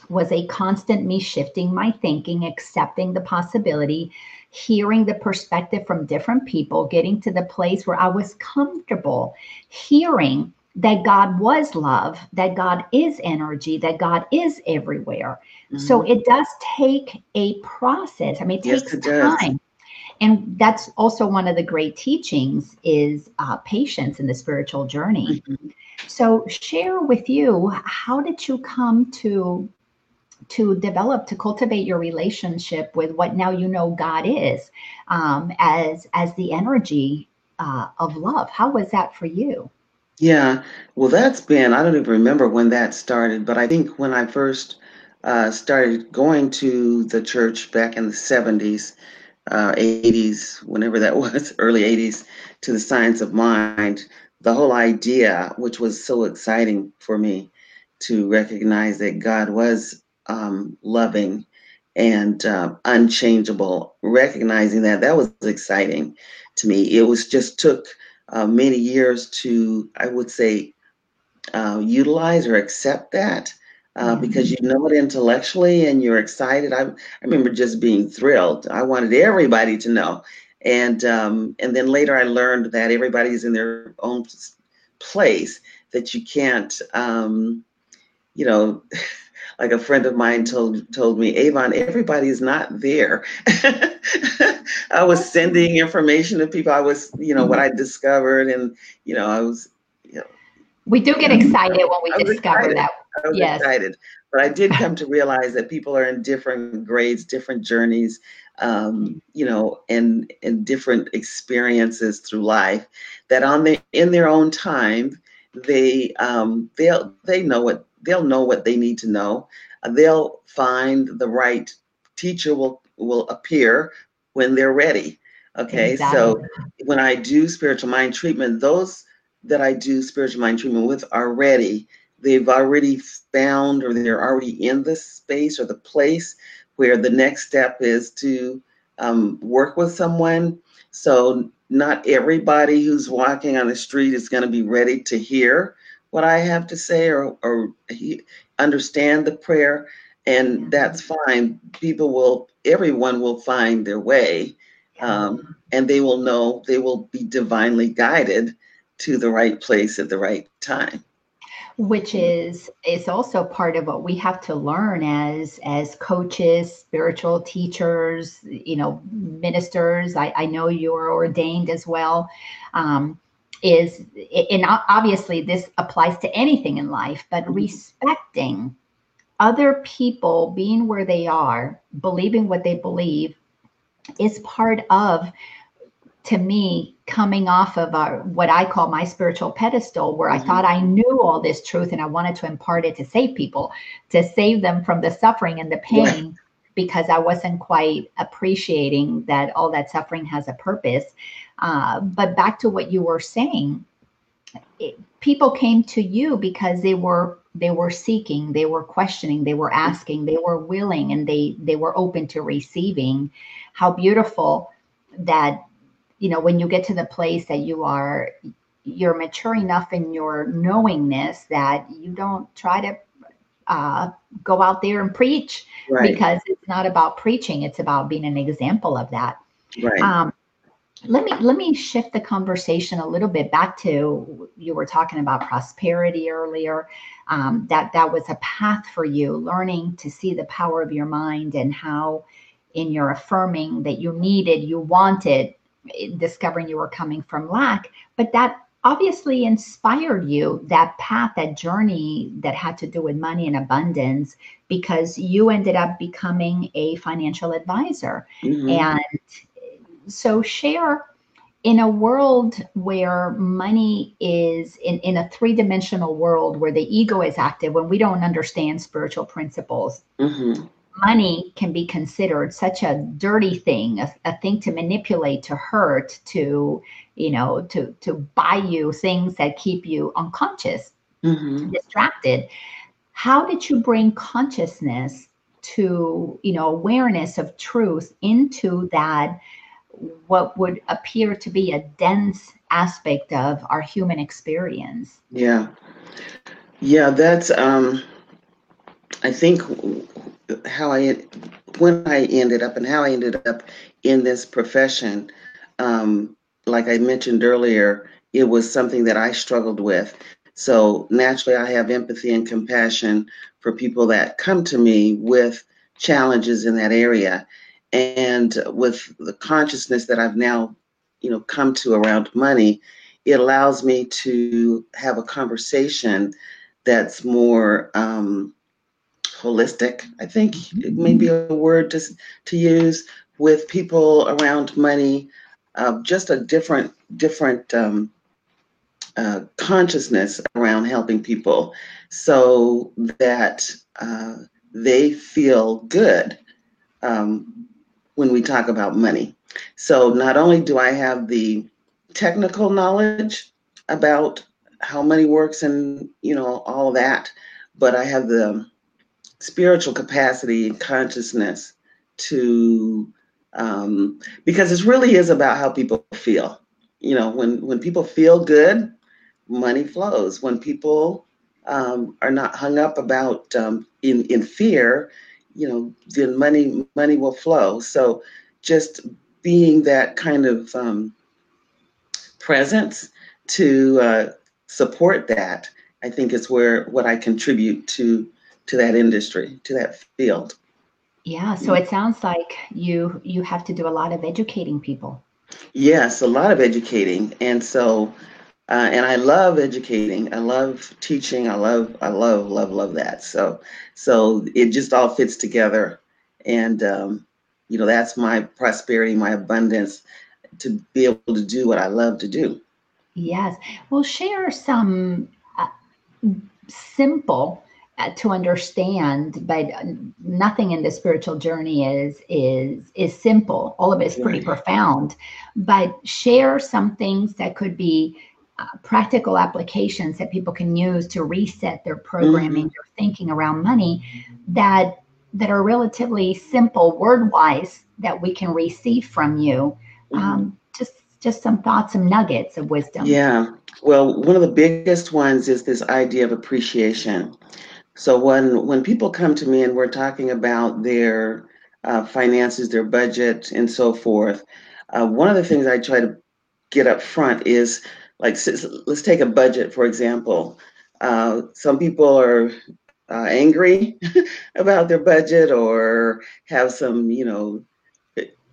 A: was a constant me shifting my thinking, accepting the possibility, hearing the perspective from different people, getting to the place where I was comfortable hearing that God was love, that God is energy, that God is everywhere. Mm-hmm. So it does take a process. I mean, it yes, takes it time. And that's also one of the great teachings is uh, patience in the spiritual journey. Mm-hmm. So share with you, how did you come to to develop to cultivate your relationship with what now you know god is um, as as the energy uh, of love how was that for you
B: yeah well that's been i don't even remember when that started but i think when i first uh, started going to the church back in the 70s uh, 80s whenever that was early 80s to the science of mind the whole idea which was so exciting for me to recognize that god was um, loving and uh, unchangeable. Recognizing that that was exciting to me. It was just took uh, many years to, I would say, uh, utilize or accept that. Uh, mm-hmm. Because you know it intellectually and you're excited. I, I remember just being thrilled. I wanted everybody to know, and um, and then later I learned that everybody's in their own place. That you can't, um, you know, like a friend of mine told told me, Avon, everybody's not there. I was sending information to people. I was, you know, what I discovered, and you know, I was, you know,
A: we do get excited when we discover
B: excited.
A: that.
B: I was
A: Yes.
B: excited, but I did come to realize that people are in different grades, different journeys, um, you know, and and different experiences through life. That on the in their own time, they um, they'll they know what they'll know what they need to know. They'll find the right teacher will will appear when they're ready. Okay, so when I do spiritual mind treatment, those that I do spiritual mind treatment with are ready. They've already found or they're already in the space or the place where the next step is to um, work with someone. So, not everybody who's walking on the street is going to be ready to hear what I have to say or, or he, understand the prayer. And that's fine. People will, everyone will find their way um, and they will know they will be divinely guided to the right place at the right time.
A: which is is also part of what we have to learn as as coaches spiritual teachers you know ministers i, I know you're ordained as well um, is and obviously this applies to anything in life but
B: Mhm.
A: respecting other people being where they are believing what they believe is part of to me coming off of our, what I call my spiritual pedestal, where I
B: Mhm.
A: thought I knew all this truth and I wanted to impart it to save people, to save them from the suffering and the pain, because I wasn't quite appreciating that all that suffering has a purpose. Uh, but back to what you were saying, it, people came to you because they were they were seeking, they were questioning, they were asking, they were willing, and they they were open to receiving. How beautiful that you know when you get to the place that you are you're mature enough in your knowingness that you don't try to uh, go out there and preach
B: Right,
A: because it's not about preaching it's about being an example of that
B: right.
A: um, let me let me shift the conversation a little bit back to you were talking about prosperity earlier um, that that was a path for you learning to see the power of your mind and how in your affirming that you needed you wanted eh, discovering you were coming from lack but that obviously inspired you that path that journey that had to do with money and abundance because you ended up becoming a financial advisor
B: Mhm.
A: and so share in a world where money is in, in a three-dimensional world where the ego is active when we don't understand spiritual principles
B: Mhm.
A: money can be considered such a dirty thing a, a thing to manipulate to hurt to you know to to buy you things that keep you unconscious
B: Mhm.
A: distracted how did you bring consciousness to you know awareness of truth into that what would appear to be a dense aspect of our human experience
B: Yeah, yeah. That's um. I think how I when I ended up and how I ended up in this profession. Um, like I mentioned earlier, it was something that I struggled with. So naturally, I have empathy and compassion for people that come to me with challenges in that area, and with the consciousness that I've now, you know, come to around money, it allows me to have a conversation that's more um, holistic. I think it may be a word to to use with people around money. Uh, just a different different um, uh, consciousness around helping people, so that uh, they feel good um, when we talk about money. So not only do I have the technical knowledge about how money works and you know all that, but I have the spiritual capacity and consciousness to um, because it really is about how people feel. You know, when when people feel good, money flows. When people um, are not hung up about um, in in fear, you know, then money money will flow. So just being that kind of um, presence to uh, support that, I think is where what I contribute to to that industry, to that field.
A: Yeah, so it sounds like you you have to do a lot of educating people.
B: Yes, a lot of educating, and so uh, and I love educating. I love teaching. I love I love love love that. So so it just all fits together, and um, you know that's my prosperity, my abundance, to be able to do what I love to do.
A: Yes. Well, share some uh, simple uh, to understand, but nothing in the spiritual journey is is is simple. All of it is pretty right. profound. But share some things that could be uh, practical applications that people can use to reset their programming, mm-hmm. their thinking around money, that that are relatively simple word wise that we can receive from you. Mm-hmm. Um, just just some thoughts, some nuggets of wisdom.
B: Yeah. Well, one of the biggest ones is this idea of appreciation. So when when people come to me and we're talking about their uh, finances, their budget, and so forth, uh, one of the things I try to get up front is like let's take a budget for example. Uh, some people are uh, angry about their budget or have some you know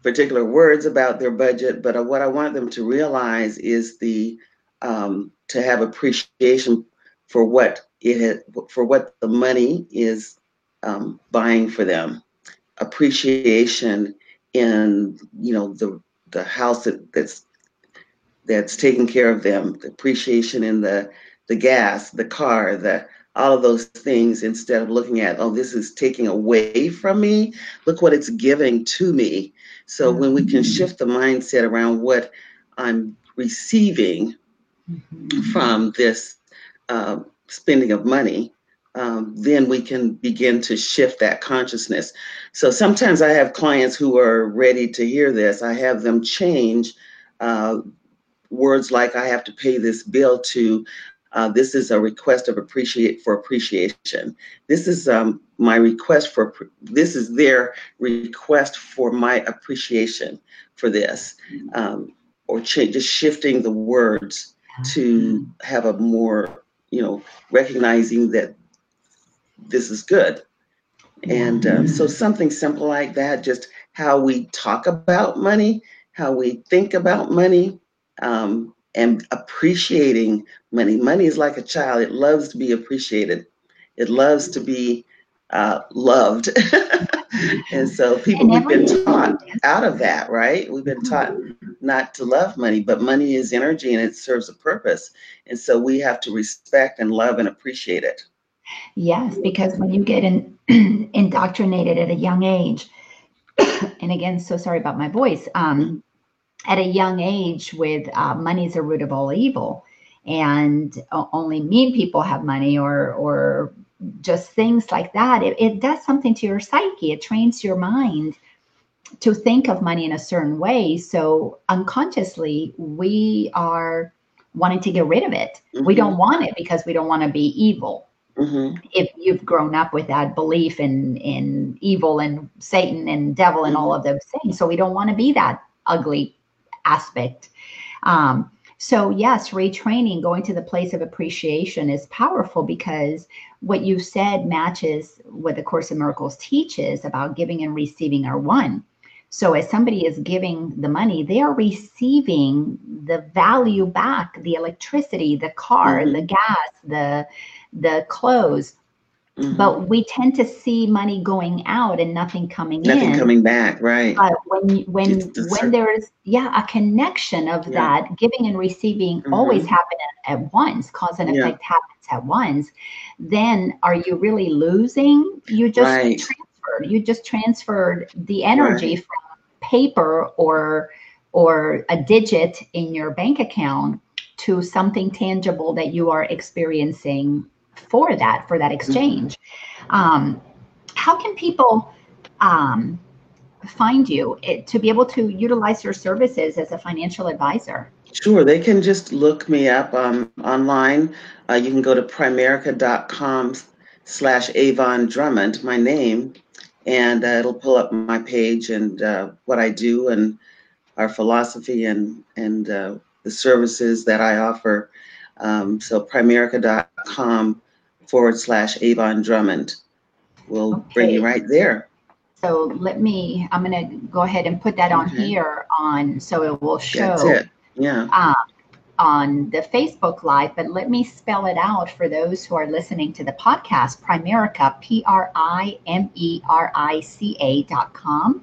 B: particular words about their budget, but uh, what I want them to realize is the um, to have appreciation for what it for what the money is um, buying for them. Appreciation in you know the the house that, that's that's taking care of them. The appreciation in the the gas, the car, the all of those things instead of looking at oh this is taking away from me. Look what it's giving to me. So when we can mm-hmm. shift the mindset around what I'm receiving mm-hmm. from this uh, spending of money, um, then we can begin to shift that consciousness. So sometimes I have clients who are ready to hear this. I have them change uh, words like I have to pay this bill to uh, this is a request of appreciate for appreciation. This is um, my request for this is their request for my appreciation for this, um, or ch- just shifting the words to have a more you know recognizing that this is good, and um, so something simple like that, just how we talk about money, how we think about money. Um, and appreciating money. Money is like a child, it loves to be appreciated, it loves to be uh, loved. and so people, we've been taught out of that, right? We've been taught not to love money, but money is energy and it serves a purpose. And so we have to respect and love and appreciate it.
A: Yes, because when you get in, indoctrinated at a young age, and again, so sorry about my voice. Um, at a young age with uh, money is the root of all evil. And only mean people have money or or just things like that. It, it does something to your psyche. It trains your mind to think of money in a certain way. So unconsciously we are wanting to get rid of it. Mm-hmm. we don't want it because we don't want to be evil. Mm-hmm. if you've grown up with that belief in in evil and satan and devil and mm-hmm. all of those things. So we don't want to be that ugly aspect. Um, so, yes, retraining, going to the place of appreciation is powerful because what you said matches what the Course in Miracles teaches about giving and receiving are one. So, as somebody is giving the money, they are receiving the value back the electricity, the car, mm-hmm. the gas, the the clothes Mm-hmm. But we tend to see money going out and nothing coming
B: nothing
A: in.
B: Nothing coming back, right?
A: But when when when there is yeah a connection of yeah. that giving and receiving mm-hmm. always happen at, at, once, cause and effect yeah. happens at once. Then are you really losing? You just right. transferred. You just transferred the energy right. from paper or or a digit in your bank account to something tangible that you are experiencing for that for that exchange. Um, how can people um, find you it, to be able to utilize your services as a financial advisor?
B: Sure, they can just look me up um, online. Uh, you can go to primerica.com slash Avon Drummond, my name, and uh, it'll pull up my page and uh, what I do and our philosophy and, and uh, the services that I offer. Um, so primerica.com forward slash Avon Drummond. will okay. bring you right there.
A: So let me, I'm going to go ahead and put that on okay. here on, so it will show.
B: That's it. Yeah. Um,
A: on the Facebook Live, but let me spell it out for those who are listening to the podcast. Primerica, P R I M E R I C A dot com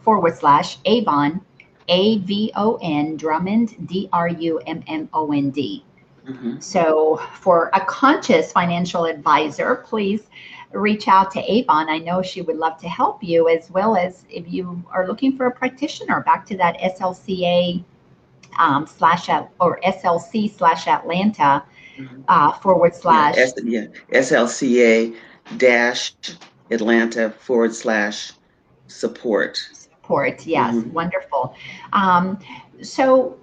A: forward slash Avon, A V O N Drummond, D R U M M O N D. Mm-hmm. So, for a conscious financial advisor, please reach out to Avon. I know she would love to help you, as well as if you are looking for a practitioner, back to that SLCA um, slash at, or SLC slash Atlanta mm-hmm. uh, forward slash.
B: Yeah, S, yeah, SLCA dash Atlanta forward slash support.
A: Support, yes, mm-hmm. wonderful. Um, so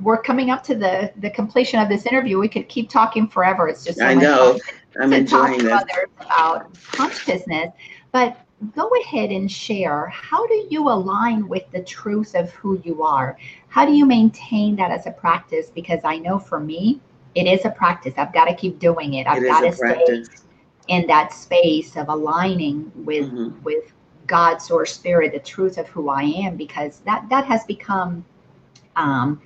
A: we're coming up to the the completion of this interview. We could keep talking forever. It's just
B: so I know. I'm enjoying
A: this. about consciousness, but go ahead and share. How do you align with the truth of who you are? How do you maintain that as a practice? Because I know for me, it is a practice. I've got to keep doing it. I've got to stay in that space of aligning with mm-hmm. with God, or spirit, the truth of who I am, because that that has become um,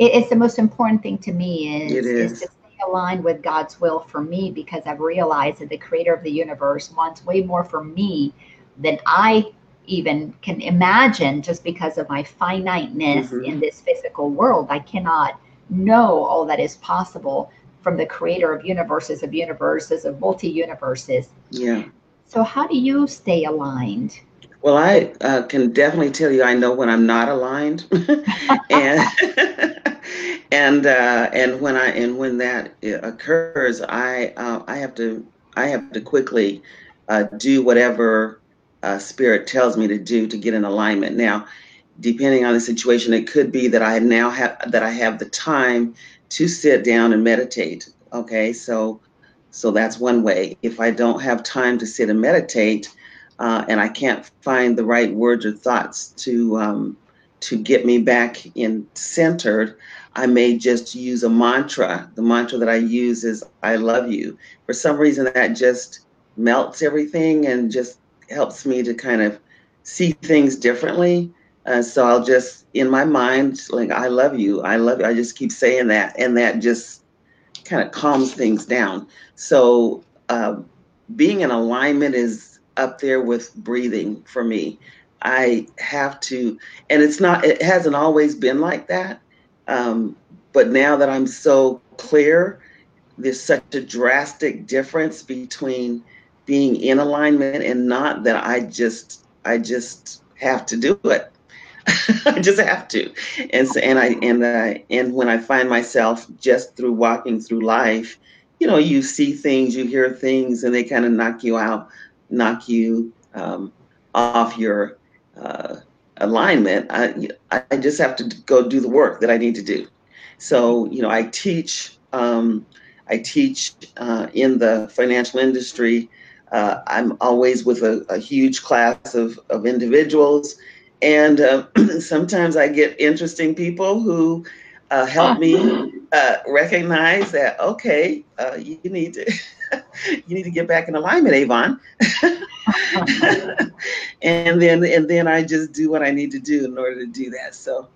A: it, it's the most important thing to me is, is. is to stay aligned with God's will for me because I've realized that the creator of the universe wants way more for me than I even can imagine just because of my finiteness mm-hmm. in this physical world. I cannot know all that is possible from the creator of universes of universes of multi universes.
B: Yeah.
A: So how do you stay aligned?
B: Well, I uh, can definitely tell you I know when I'm not aligned, and and uh, and when I and when that uh, occurs, I uh, I have to I have to quickly uh, do whatever uh, spirit tells me to do to get in alignment. Now, depending on the situation, it could be that I now have that I have the time to sit down and meditate. Okay, so so that's one way. If I don't have time to sit and meditate uh, and I can't find the right words or thoughts to um, to get me back in centered, I may just use a mantra. The mantra that I use is "I love you." For some reason, that just melts everything and just helps me to kind of see things differently. Uh, so I'll just in my mind like "I love you," "I love you." I just keep saying that, and that just kind of calms things down. So uh, being in alignment is up there with breathing for me. I have to, and it's not, it hasn't always been like that. Um, but now that I'm so clear, there's such a drastic difference between being in alignment and not that I just, I just have to do it. I just have to. And so, and I, and I, and when I find myself just through walking through life, you know, you see things, you hear things, and they kind of knock you out knock you um, off your uh, alignment. I, I just have to go do the work that I need to do. So, you know, I teach. Um, I teach uh, in the financial industry. Uh, I'm always with a, a, huge class of, of individuals. And uh, sometimes I get interesting people who uh, help me uh, recognize that, okay, uh, you need to. you need to get back in alignment, Avon. and then and then I just do what I need to do in order to do that. So,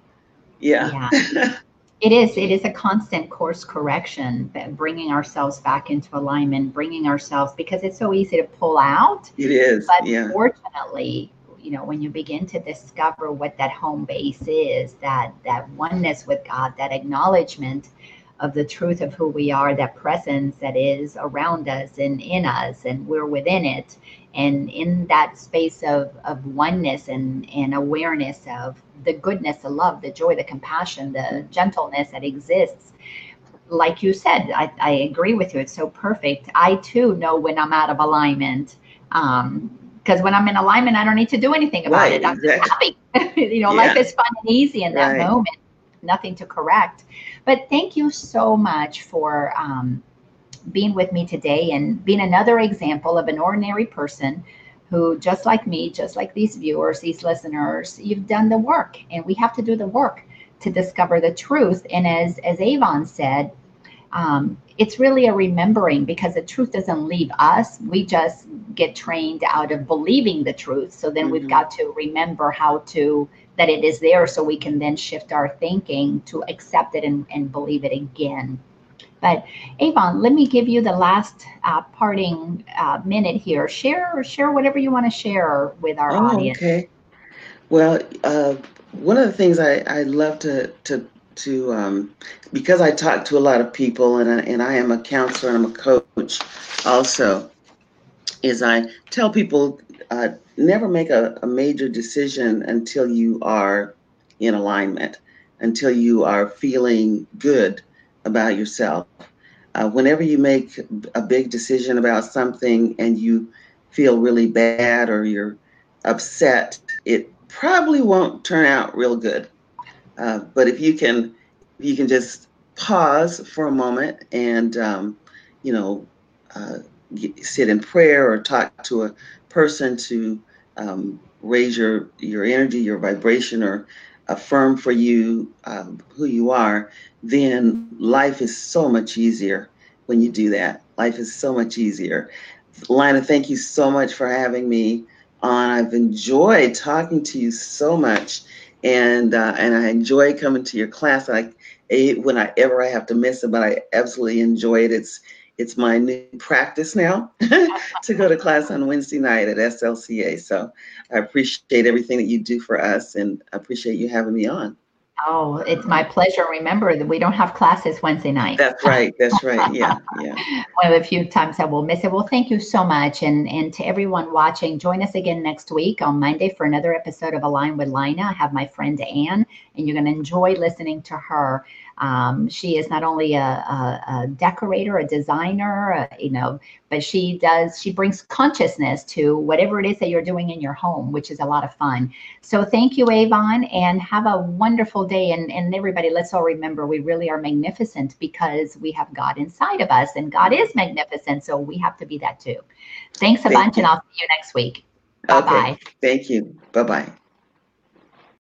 B: yeah.
A: yeah. It is. It is a constant course correction, bringing ourselves back into alignment, bringing ourselves because it's so easy to pull out.
B: It is.
A: But
B: yeah.
A: fortunately, you know, when you begin to discover what that home base is, that that oneness with God, that acknowledgement of the truth of who we are, that presence that is around us and in us, and we're within it. And in that space of, of oneness and, and awareness of the goodness, the love, the joy, the compassion, the gentleness that exists. Like you said, I, I agree with you. It's so perfect. I too know when I'm out of alignment. Um, because when I'm in alignment, I don't need to do anything about right, it. I'm exactly. just happy. you know, yeah. life is fun and easy in that right. moment nothing to correct. But thank you so much for um, being with me today and being another example of an ordinary person who, just like me, just like these viewers, these listeners, you've done the work, and we have to do the work to discover the truth. And as as Avon said, um, it's really a remembering because the truth doesn't leave us. We just get trained out of believing the truth. So then mm-hmm. we've got to remember how to that it is there so we can then shift our thinking to accept it and, and believe it again. But Avon, let me give you the last uh, parting uh, minute here. Share share whatever you want to share with our oh, audience.
B: Okay. Well, uh, one of the things I, I love to to to um, because I talk to a lot of people and I, and I am a counselor and I'm a coach also is I tell people uh, never make a, a major decision until you are in alignment until you are feeling good about yourself. Uh, whenever you make a big decision about something and you feel really bad or you're upset it probably won't turn out real good uh, but if you can, you can just pause for a moment and, um, you know, uh, get, sit in prayer or talk to a person to um, raise your your energy, your vibration, or affirm for you um, who you are, then life is so much easier when you do that. Life is so much easier. Lina, thank you so much for having me on. I've enjoyed talking to you so much and uh, and I enjoy coming to your class. I whenever I have to miss it, but I absolutely enjoy it. It's it's my new practice now to go to class on Wednesday night at SLCA. So I appreciate everything that you do for us, and I appreciate you having me on.
A: Oh, it's my pleasure. Remember that we don't have classes Wednesday night.
B: That's right. That's right. Yeah. Yeah.
A: One of the few times I will miss it. Well, thank you so much. And and to everyone watching, join us again next week on Monday for another episode of Align with Lina. I have my friend Anne, and you're going to enjoy listening to her. Um, she is not only a, a, a decorator, a designer, a, you know, but she does, she brings consciousness to whatever it is that you're doing in your home, which is a lot of fun. So thank you, Avon, and have a wonderful day. And, and everybody, let's all remember we really are magnificent because we have God inside of us, and God is magnificent. So we have to be that too. Thanks a Thank bunch, you. and I'll see you next week. Bye bye.
B: Okay. Thank you. Bye bye.